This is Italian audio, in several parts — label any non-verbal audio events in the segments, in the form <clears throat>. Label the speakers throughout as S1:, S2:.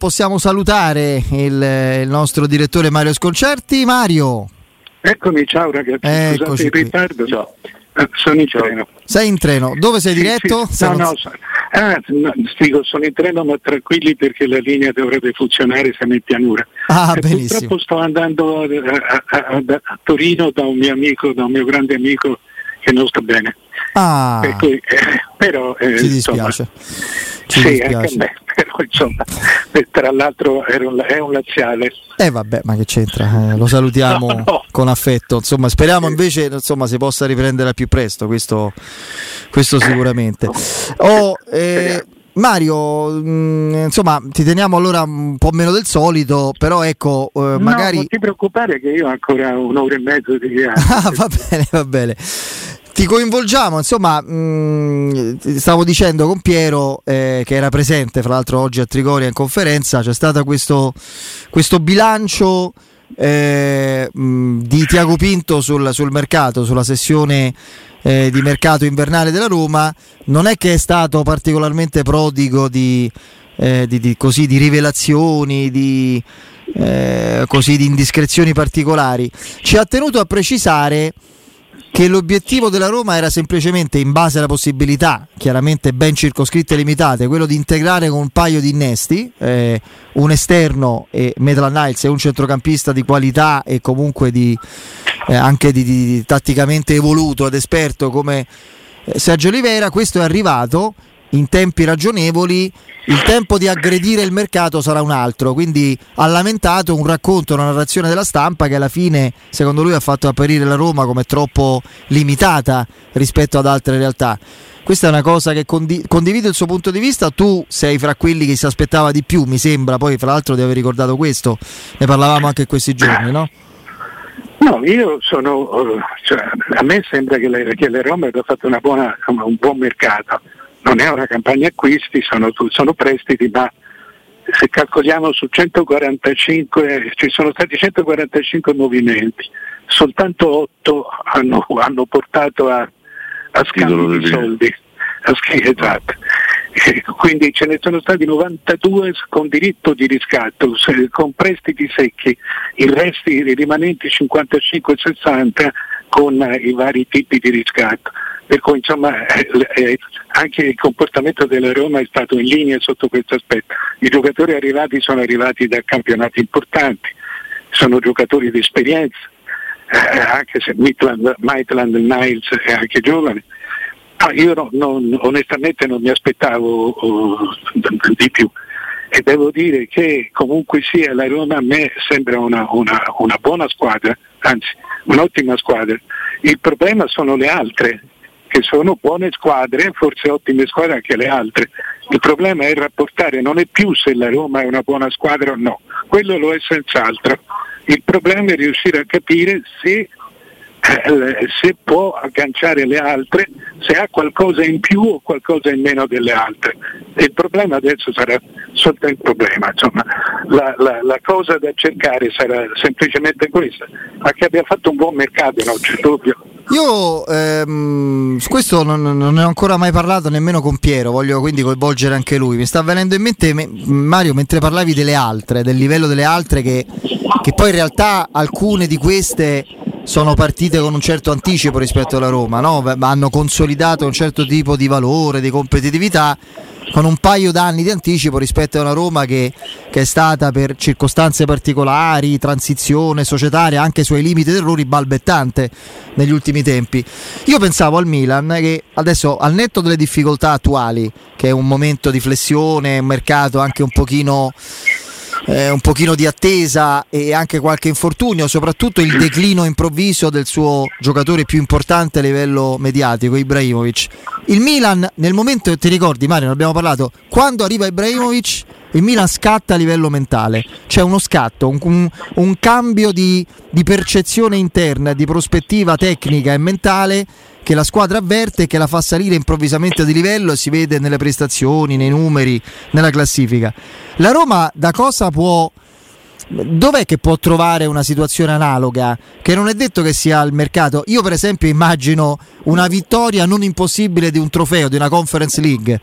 S1: Possiamo salutare il, il, nostro direttore Mario Sconcerti. Mario.
S2: Eccomi, ciao ragazzi. Eccoci Scusate il ritardo. Ciao. Eh, sono in treno.
S1: Sei in treno. Dove sei sì, diretto?
S2: Sì. No, no, so, ah, no, dico, sono in treno ma tranquilli perché la linea dovrebbe funzionare, siamo in pianura.
S1: Ah, benissimo.
S2: Purtroppo sto andando a, a, a, a, Torino da un mio amico, da un mio grande amico che non sta bene.
S1: Ah.
S2: Cui, eh, però, eh,
S1: Ci dispiace.
S2: Insomma, Ci sì, dispiace. me <laughs> però insomma, tra l'altro è un, è un laziale.
S1: Eh vabbè, ma che c'entra? Eh, lo salutiamo <laughs> no, no. con affetto. Insomma, speriamo invece insomma, si possa riprendere al più presto, questo, questo sicuramente. Oh, eh, Mario, mh, mm, insomma, ti teniamo allora un po' meno del solito, però ecco, eh, magari... No,
S2: non ti preoccupare che io ho ancora un'ora e mezzo di viaggio. <laughs>
S1: ah, va bene, va bene ti coinvolgiamo, insomma, mh, mm, stavo dicendo con Piero eh, che era presente, fra l'altro oggi a Trigoria in conferenza, c'è stato questo, questo bilancio eh, mh, mm, di Tiago Pinto sul, sul mercato, sulla sessione eh, di mercato invernale della Roma, non è che è stato particolarmente prodigo di, eh, di, di, così, di rivelazioni, di, eh, così, di indiscrezioni particolari, ci ha tenuto a precisare che l'obiettivo della Roma era semplicemente in base alla possibilità, chiaramente ben circoscritte e limitate, quello di integrare con un paio di innesti, eh, un esterno e Maitland Niles e un centrocampista di qualità e comunque di, eh, anche di, di, di, tatticamente evoluto ed esperto come eh, Sergio Oliveira, questo è arrivato in tempi ragionevoli il tempo di aggredire il mercato sarà un altro, quindi ha lamentato un racconto, una narrazione della stampa che alla fine secondo lui ha fatto apparire la Roma come troppo limitata rispetto ad altre realtà. Questa è una cosa che condi- condivido il suo punto di vista, tu sei fra quelli che si aspettava di più, mi sembra, poi fra l'altro di aver ricordato questo, ne parlavamo anche questi giorni, no?
S2: No, io sono, cioè, a me sembra che le, che le Roma abbia fatto buona, un buon mercato non è una campagna acquisti, sono, sono prestiti, ma se calcoliamo su 145, ci sono stati 145 movimenti, soltanto 8 hanno, hanno portato a, a scambio di soldi. A scambio, esatto. Quindi ce ne sono stati 92 con diritto di riscatto, con prestiti secchi, i resti, i rimanenti 55-60 con i vari tipi di riscatto per cui insomma eh, eh, anche il comportamento della Roma è stato in linea sotto questo aspetto. I giocatori arrivati sono arrivati da campionati importanti, sono giocatori di esperienza, eh, anche se Maitland, Maitland Niles è anche giovane. Ah, io no, non, onestamente non mi aspettavo oh, di più e devo dire che comunque sia la Roma a me sembra una, una, una buona squadra, anzi un'ottima squadra. Il problema sono le altre, che sono buone squadre, forse ottime squadre anche le altre. Il problema è rapportare, non è più se la Roma è una buona squadra o no, quello lo è senz'altro. Il problema è riuscire a capire se, eh, se può agganciare le altre, se ha qualcosa in più o qualcosa in meno delle altre. Il problema adesso sarà sotto il problema, insomma, la, la, la, cosa da cercare sarà semplicemente questa, ma che abbia fatto un buon mercato, non c'è dubbio
S1: io ehm, su questo non, non, ne ho ancora mai parlato nemmeno con Piero, voglio quindi coinvolgere anche lui. Mi sta venendo in mente, Mario, mentre parlavi delle altre, del livello delle altre, che, che poi in realtà alcune di queste sono partite con un certo anticipo rispetto alla Roma, no? hanno consolidato un certo tipo di valore, di competitività con un paio d'anni di anticipo rispetto a una Roma che, che, è stata per circostanze particolari, transizione societaria, anche sui limiti d'errori, balbettante negli ultimi tempi. Io pensavo al Milan che adesso al netto delle difficoltà attuali, che è un momento di flessione, un mercato anche un pochino eh, un pochino di attesa e anche qualche infortunio, soprattutto il declino improvviso del suo giocatore più importante a livello mediatico, Ibrahimovic. Il Milan, nel momento, ti ricordi Mario, ne abbiamo parlato, quando arriva Ibrahimovic il Milan scatta a livello mentale, c'è uno scatto, un, un, un cambio di, di percezione interna, di prospettiva tecnica e mentale che la squadra avverte e che la fa salire improvvisamente di livello e si vede nelle prestazioni, nei numeri, nella classifica. La Roma da cosa può dov'è che può trovare una situazione analoga? Che non è detto che sia al mercato. Io, per esempio, immagino una vittoria non impossibile di un trofeo, di una Conference League.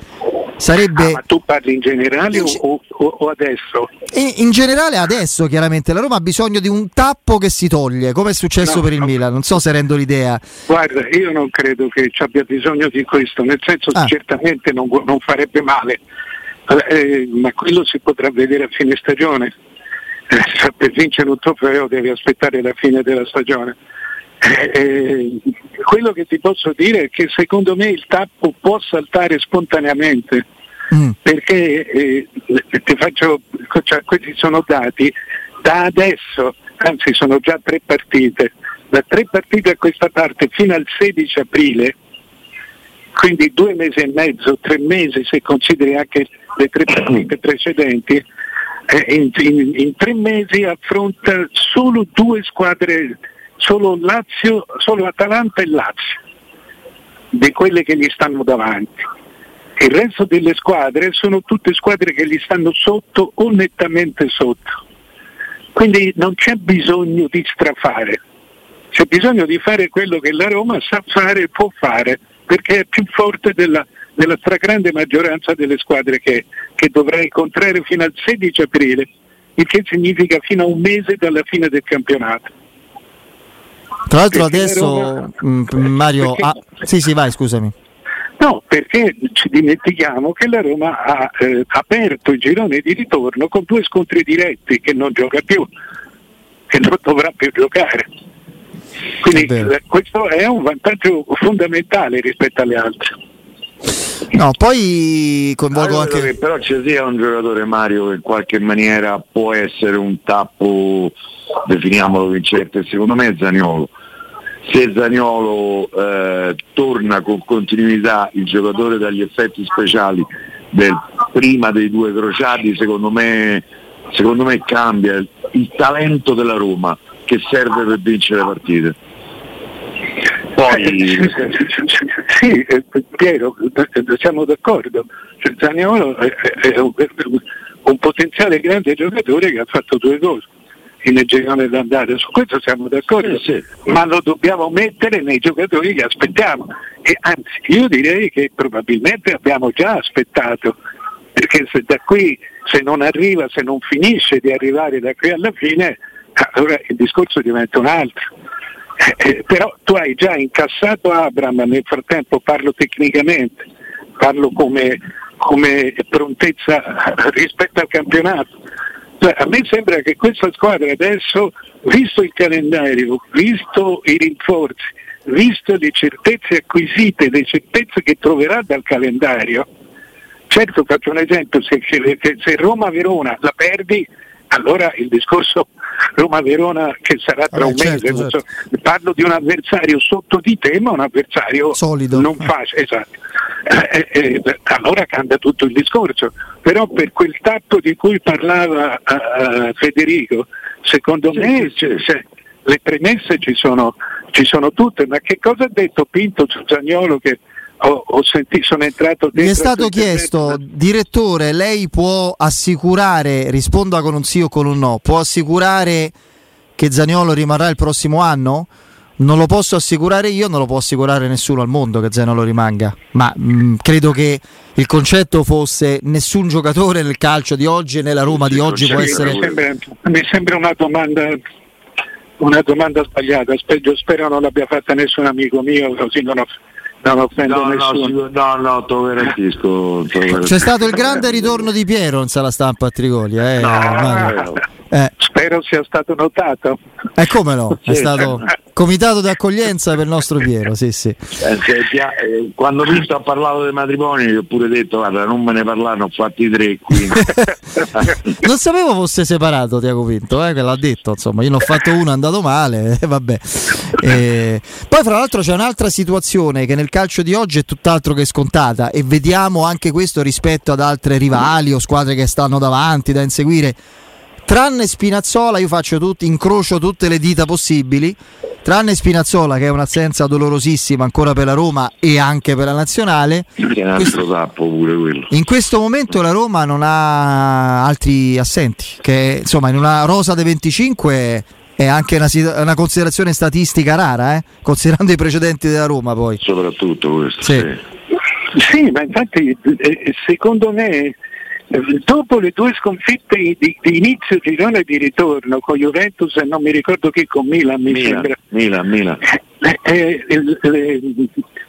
S1: Sarebbe... Ah,
S2: ma tu parli in generale in, o, o, o, adesso?
S1: In, in, generale adesso chiaramente la Roma ha bisogno di un tappo che si toglie, come è successo no, per il no. Milan, non so se rendo l'idea.
S2: Guarda, io non credo che ci abbia bisogno di questo, nel senso ah. certamente non, non, farebbe male, eh, ma quello si potrà vedere a fine stagione. Eh, per vincere un trofeo devi aspettare la fine della stagione. Eh, eh, quello che ti posso dire è che secondo me il tappo può saltare spontaneamente mm. perché eh, ti faccio, cioè, questi sono dati da adesso, anzi sono già tre partite, da tre partite a questa parte fino al 16 aprile, quindi due mesi e mezzo, tre mesi se consideri anche le tre partite precedenti, eh, in, in, in tre mesi affronta solo due squadre solo, Lazio, solo Atalanta e Lazio, di quelle che gli stanno davanti. Il resto delle squadre sono tutte squadre che gli stanno sotto o nettamente sotto. Quindi non c'è bisogno di strafare, c'è bisogno di fare quello che la Roma sa fare e può fare, perché è più forte della, della stragrande maggioranza delle squadre che, che dovrà incontrare fino al 16 aprile, il che significa fino a un mese dalla fine del campionato.
S1: Tra l'altro perché adesso Roma, mm, Mario... Perché, ah, sì, sì, vai, scusami.
S2: No, perché ci dimentichiamo che la Roma ha eh, aperto il girone di ritorno con due scontri diretti che non gioca più, che non dovrà più giocare. Quindi è questo è un vantaggio fondamentale rispetto alle altre.
S1: No, poi coinvolgo anche. Che
S3: però ci sia un giocatore Mario che in qualche maniera può essere un tappo, definiamolo vincente, secondo me è Zaniolo. Se Zaniolo eh, torna con continuità il giocatore dagli effetti speciali del prima dei due crociati, secondo me, secondo me cambia il talento della Roma che serve per vincere le partite.
S2: Poi... <laughs> sì, eh, Piero, siamo d'accordo. Cioè, Zaniolo è, un, potenziale grande giocatore che ha fatto due gol nel girone d'andata, su questo siamo d'accordo, sì, sì. ma lo dobbiamo mettere nei giocatori che aspettiamo. E anzi, io direi che probabilmente abbiamo già aspettato, perché se da qui, se non arriva, se non finisce di arrivare da qui alla fine, allora il discorso diventa un altro. Eh, però tu hai già incassato Abram, nel frattempo parlo tecnicamente, parlo come, come prontezza rispetto al campionato. Cioè, a me sembra che questa squadra adesso, visto il calendario, visto i rinforzi, visto le certezze acquisite, le certezze che troverà dal calendario, certo faccio un esempio, se, se Roma-Verona la perdi, allora il discorso Roma-Verona che sarà tra Vabbè, un mese, certo, certo. So, parlo di un avversario sotto di te ma un avversario
S1: solido,
S2: non facile, esatto. Eh, eh, eh, allora cambia tutto il discorso, però per quel tatto di cui parlava uh, Federico, secondo sì, me sì. Cioè, le premesse ci sono, ci sono tutte, ma che cosa ha detto Pinto su Zagnolo che ho, ho sentito, sono entrato dentro.
S1: Mi è stato chiesto, direttore, lei può assicurare, risponda con un sì o con un no, può assicurare che Zaniolo rimarrà il prossimo anno? Non lo posso assicurare io, non lo può assicurare nessuno al mondo che Zaniolo rimanga, ma mh, mm, credo che il concetto fosse nessun giocatore nel calcio di oggi e nella Roma di oggi può essere...
S2: Mi sembra, mi sembra una domanda una domanda sbagliata, spero, spero non l'abbia fatta nessun amico mio, così non ho, non offendo no, nessuno.
S3: No, no, no garantisco,
S1: C'è stato il grande ritorno di Piero in sala stampa a Trigoli. Eh, no,
S2: eh. Spero sia stato notato.
S1: E eh, come no? <laughs> È stato comitato di accoglienza per il nostro Piero, sì, sì.
S3: Eh, eh, quando Visto ha parlato del matrimonio, io ho pure detto, guarda, non me ne parlare, ho fatti tre. <laughs>
S1: non sapevo fosse separato Tiago Pinto, eh, che l'ha detto, insomma, io ne ho fatto uno, è andato male, <laughs> eh, vabbè. Eh, poi fra l'altro c'è un'altra situazione che nel calcio di oggi è tutt'altro che scontata e vediamo anche questo rispetto ad altre rivali o squadre che stanno davanti da inseguire tranne Spinazzola io faccio tutti, incrocio tutte le dita possibili tranne Spinazzola che è un'assenza dolorosissima ancora per la Roma e anche per la nazionale
S3: questo, tappo pure quello.
S1: in questo momento la Roma non ha altri assenti che insomma in una rosa dei 25 è anche una, una considerazione statistica rara eh? considerando i precedenti della Roma poi
S3: soprattutto questo sì. Sì.
S2: Sì, ma infatti eh, secondo me dopo le due sconfitte di, di, inizio girone di ritorno con Juventus e non mi ricordo chi con Milan mi
S3: Milan,
S2: sembra
S3: Milan, Milan.
S2: eh, eh, eh,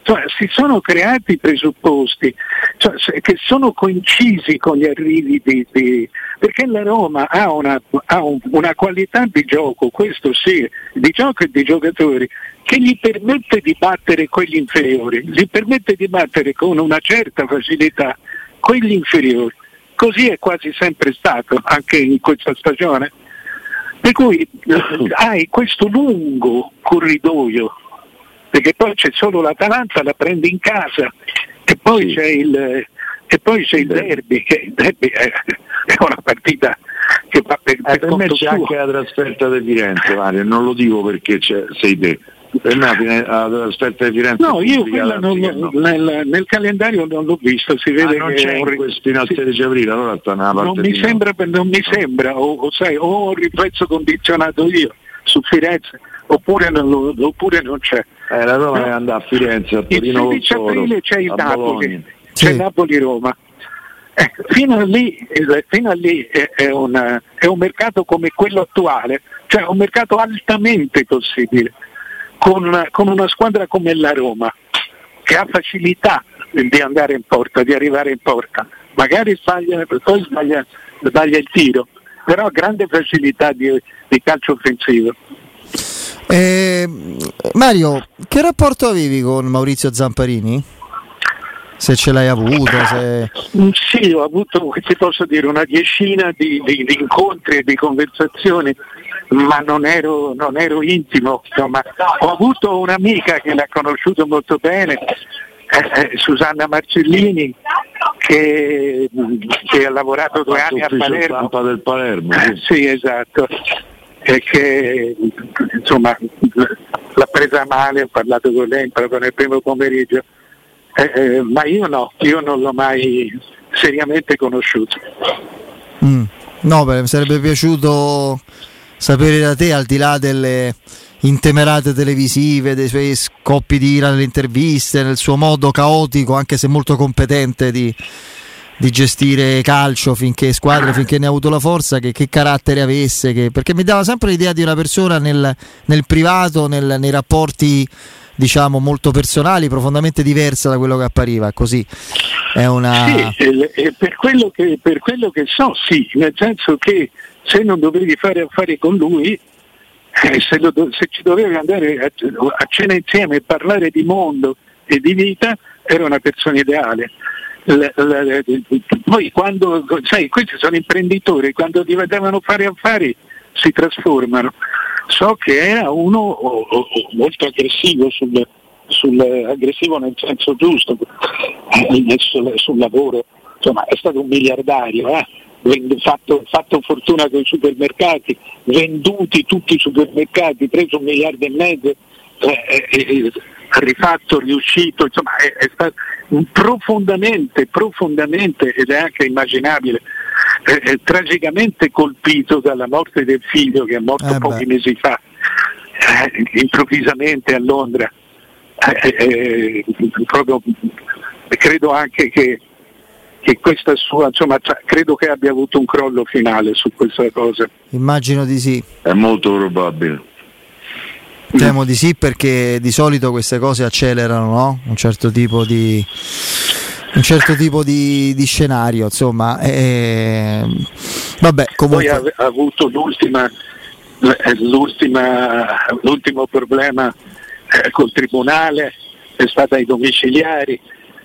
S2: cioè, si sono creati presupposti cioè, che sono coincisi con gli arrivi di, di perché la Roma ha, una, ha un, una qualità di gioco, questo sì, di gioco e di giocatori che gli permette di battere quegli inferiori, gli permette di battere con una certa facilità quelli inferiori. Così è quasi sempre stato, anche in questa stagione. Per cui eh, hai questo lungo corridoio, perché poi c'è solo l'Atalanta, la prendi in casa e poi sì. c'è il, e poi c'è il derby, che il derby è, è una partita che va per,
S3: eh, per me c'è
S2: suo.
S3: anche la trasferta del Firenze, Mario, non lo dico perché sei te. Trasferta di Firenze
S2: No, io quella non, no. nel, nel, calendario non l'ho visto, si vede
S3: ah, non
S2: che
S3: c'è un, fino al 16 aprile, allora sta nella
S2: parte non mi sembra, non mi sembra o, o, sai, o ho un riflesso condizionato io su Firenze oppure non, oppure non c'è.
S3: Eh, la Roma no? è andata a Firenze, a Torino
S2: Il 16 aprile c'è il Napoli, c'è sì. Napoli-Roma. Ecco, fino a lì, fino a lì è, è, una, è, un mercato come quello attuale, cioè un mercato altamente possibile, con, con una squadra come la Roma, che ha facilità di andare in porta, di arrivare in porta, magari sbaglia, poi sbaglia, sbaglia il tiro, però ha grande facilità di, di calcio offensivo.
S1: Eh, Mario, che rapporto avevi con Maurizio Zamparini? Se ce l'hai avuto? Se...
S2: Sì, ho avuto, ti posso dire, una decina di, di, di incontri e di conversazioni, ma non ero, non ero intimo. Insomma. Ho avuto un'amica che l'ha conosciuto molto bene, eh, eh Susanna Marcellini, che, che, ha lavorato due anni a Palermo.
S3: del Palermo.
S2: Sì, sì esatto e che insomma l'ha presa male, ho parlato con lei proprio nel primo pomeriggio, eh, eh, ma io no, io non l'ho mai seriamente conosciuto.
S1: Mm. No, beh, mi sarebbe piaciuto sapere da te, al di là delle intemerate televisive, dei suoi scoppi di ira nelle interviste, nel suo modo caotico, anche se molto competente di, di gestire calcio finché squadre, finché ne ha avuto la forza, che, che carattere avesse, che, perché mi dava sempre l'idea di una persona nel, nel privato, nel, nei rapporti diciamo molto personali, profondamente diversa da quello che appariva, così è una...
S2: Sì, per quello, che, per quello che so sì, nel senso che se non dovevi fare affari con lui, eh, se, lo, se, ci dovevi andare a, a cena insieme e parlare di mondo e di vita, era una persona ideale poi quando, sai, questi sono imprenditori, quando devono fare affari si trasformano. So che era uno molto aggressivo sul, sul, aggressivo nel senso giusto eh, sul, sul lavoro, insomma è stato un miliardario, eh? fatto, fatto, fortuna con i supermercati, venduti tutti i supermercati, preso un miliardo e mezzo, eh, eh, eh rifatto, riuscito, insomma è, è stato profondamente, profondamente ed è anche immaginabile, eh, eh, tragicamente colpito dalla morte del figlio che è morto eh pochi mesi fa, eh, improvvisamente a Londra. Eh, eh, proprio, credo anche che, che questa sua, insomma, credo che abbia avuto un crollo finale su questa cosa.
S1: Immagino di sì.
S3: È molto probabile.
S1: Temo di sì perché di solito queste cose accelerano no? un certo tipo di, un certo tipo di, di scenario, insomma. E, vabbè, comunque...
S2: Poi ha, ha avuto l'ultima, l'ultima, l'ultimo problema eh, col tribunale, è stata ai domiciliari,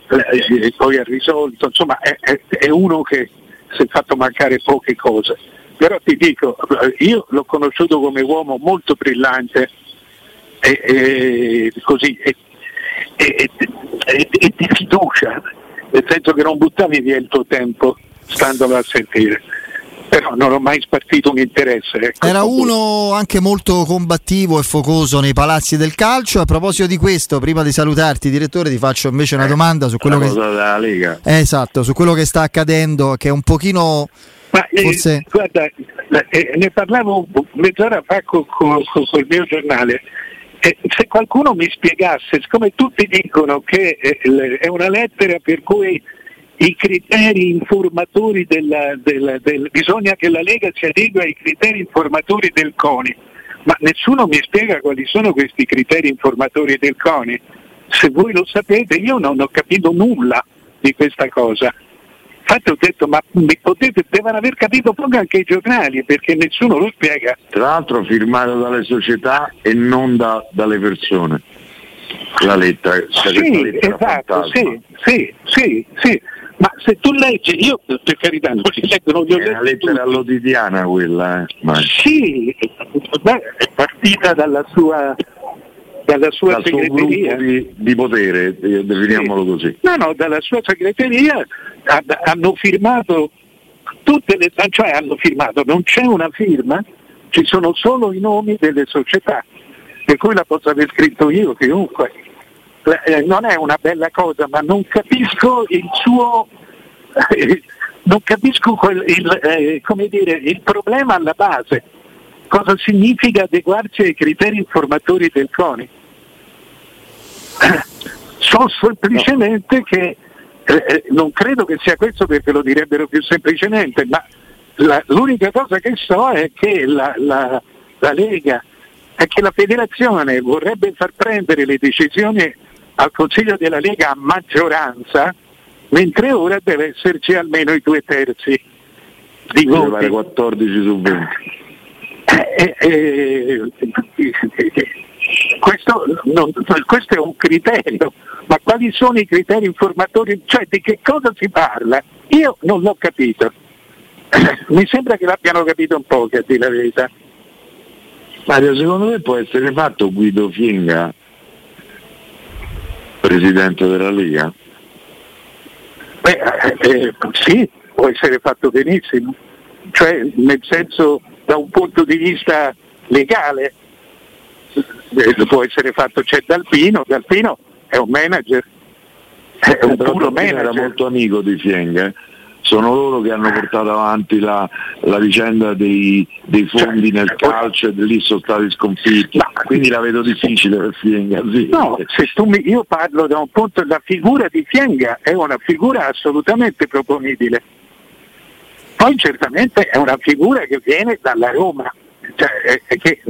S2: eh, poi ha risolto, insomma è, è, è uno che si è fatto mancare poche cose. Però ti dico, io l'ho conosciuto come uomo molto brillante, e, e, così, e, e, di fiducia, nel senso che non buttavi via il tuo tempo standolo a sentire. Però non ho mai spartito un interesse. Ecco.
S1: Era uno anche molto combattivo e focoso nei palazzi del calcio. A proposito di questo, prima di salutarti, direttore, ti faccio invece una eh, domanda su quello, che...
S3: Eh,
S1: esatto, su quello che sta accadendo, che è un pochino
S2: ma, eh, Forse... guarda, eh, ne parlavo mezz'ora fa con, con, con, il mio giornale eh, se qualcuno mi spiegasse, siccome tutti dicono che eh, è una lettera per cui i criteri informatori della, della, del, bisogna che la Lega si adegua ai criteri informatori del CONI, ma nessuno mi spiega quali sono questi criteri informatori del CONI. Se voi lo sapete, io non ho capito nulla di questa cosa. Infatti ho detto, ma potete, devono aver capito poco anche i giornali, perché nessuno lo spiega.
S3: Tra l'altro firmato dalle società e non da, dalle persone. La lettera.
S2: Sì, esatto, sì, sì, sì, sì. Ma se tu leggi, io per carità non li leggo, non li ho
S3: È una lettera all'odidiana quella, eh? Ma...
S2: Sì, è partita dalla sua dalla sua
S3: Dal
S2: segreteria.
S3: di, di, potere, eh, definiamolo
S2: Sì.
S3: così.
S2: No, no, dalla sua segreteria ha- hanno firmato tutte le, cioè hanno firmato, non c'è una firma, ci sono solo i nomi delle società, per cui la posso aver scritto io chiunque. Eh, non è una bella cosa, ma non capisco il suo <laughs> non capisco quel- il, eh, come dire, il problema alla base. Cosa significa adeguarsi ai criteri informatori del CONI? <clears throat> So semplicemente che eh, eh, non credo che sia questo perché lo direbbero più semplicemente, ma la- l'unica cosa che so è che la, la- la Lega è che la federazione vorrebbe far prendere le decisioni al Consiglio della Lega a maggioranza, mentre ora deve esserci almeno i due terzi di voti.
S3: 14 su 20.
S2: Eh, eh, eh, questo, non- questo è un criterio, ma quali sono i criteri informatori? Cioè di che cosa si parla? Io non l'ho capito. <clears throat> Mi sembra che l'abbiano capito un po', che a dire la verità.
S3: Mario, secondo me può essere fatto Guido Fienga presidente della Lega?
S2: Beh, eh, eh, sì, può essere fatto benissimo, cioè nel senso da un punto di vista legale eh, può essere fatto, c'è Dalpino, Dalpino è un manager, è un
S3: Eh,
S2: puro
S3: Dalpino era
S2: manager.
S3: molto amico di Fienga. eh. Sono loro che hanno portato avanti la, la vicenda dei, dei fondi
S2: Cioè,
S3: nel calcio e lì sono stati sconfitti.
S2: Ma-
S3: Quindi la vedo difficile per Fienga. Sì.
S2: No, se tu mi- io parlo da un punto, la figura di Fienga è una figura assolutamente proponibile. Poi certamente è una figura che viene dalla Roma, cioè, eh, che,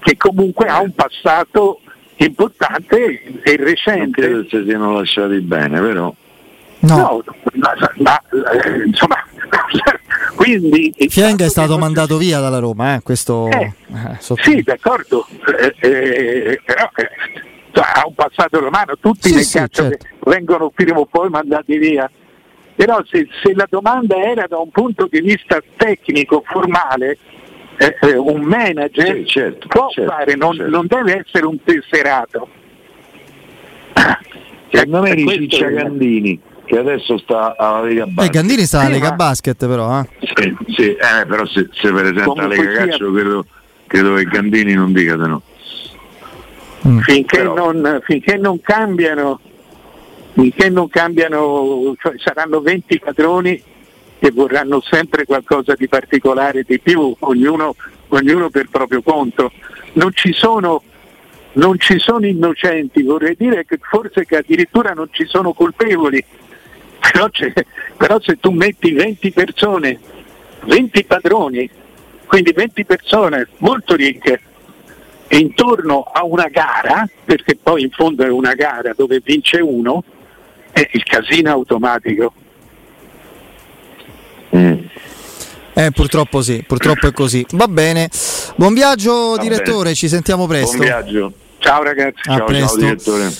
S2: che comunque ha un passato importante e
S3: Non credo
S2: recente.
S3: che si siano lasciati bene, però.
S1: No,
S2: No, ma, ma, eh, insomma, <laughs> quindi...
S1: Fienga è stato mandato via dalla Roma, eh, questo
S2: Eh,
S1: eh, sotto-
S2: Sì, d'accordo, eh, eh, però eh, cioè, ha un passato romano, tutti
S1: Sì,
S2: nel
S1: sì,
S2: calcio
S1: certo.
S2: che vengono prima o poi mandati via. Però se, se la domanda era da un punto di vista tecnico, formale, eh, eh, un manager
S3: Sì, certo,
S2: può
S3: certo,
S2: fare, non,
S3: certo.
S2: non deve essere un tesserato. <laughs>
S3: Secondo me
S2: Eh,
S3: Riciccia Gandini, che adesso sta alla Lega
S1: Eh,
S3: Basket.
S1: Gandini sta alla
S2: Sì,
S1: Lega
S2: ma-
S1: Basket però, eh.
S3: Sì, sì, eh, però se, se per esempio la
S2: Comunque
S3: Lega
S2: sia-
S3: Calcio credo, credo che Gandini non dica di no.
S2: finché,
S3: Però-
S2: non, finché non cambiano, finché non cambiano, cioè saranno 20 padroni che vorranno sempre qualcosa di particolare di più, ognuno, ognuno per proprio conto. Non ci sono non ci sono innocenti, vorrei dire che forse che addirittura non ci sono colpevoli, però, però se tu metti 20 persone, 20 padroni, quindi 20 persone molto ricche, intorno a una gara, perché poi in fondo è una gara dove vince uno, è il casino automatico.
S3: Mm.
S1: Eh, purtroppo sì, purtroppo è così. Va bene. Buon viaggio
S3: Va
S1: direttore,
S3: bene.
S1: ci sentiamo presto.
S3: Buon viaggio.
S2: Ciao ragazzi.
S1: A
S3: ciao,
S1: presto.
S3: ciao direttore.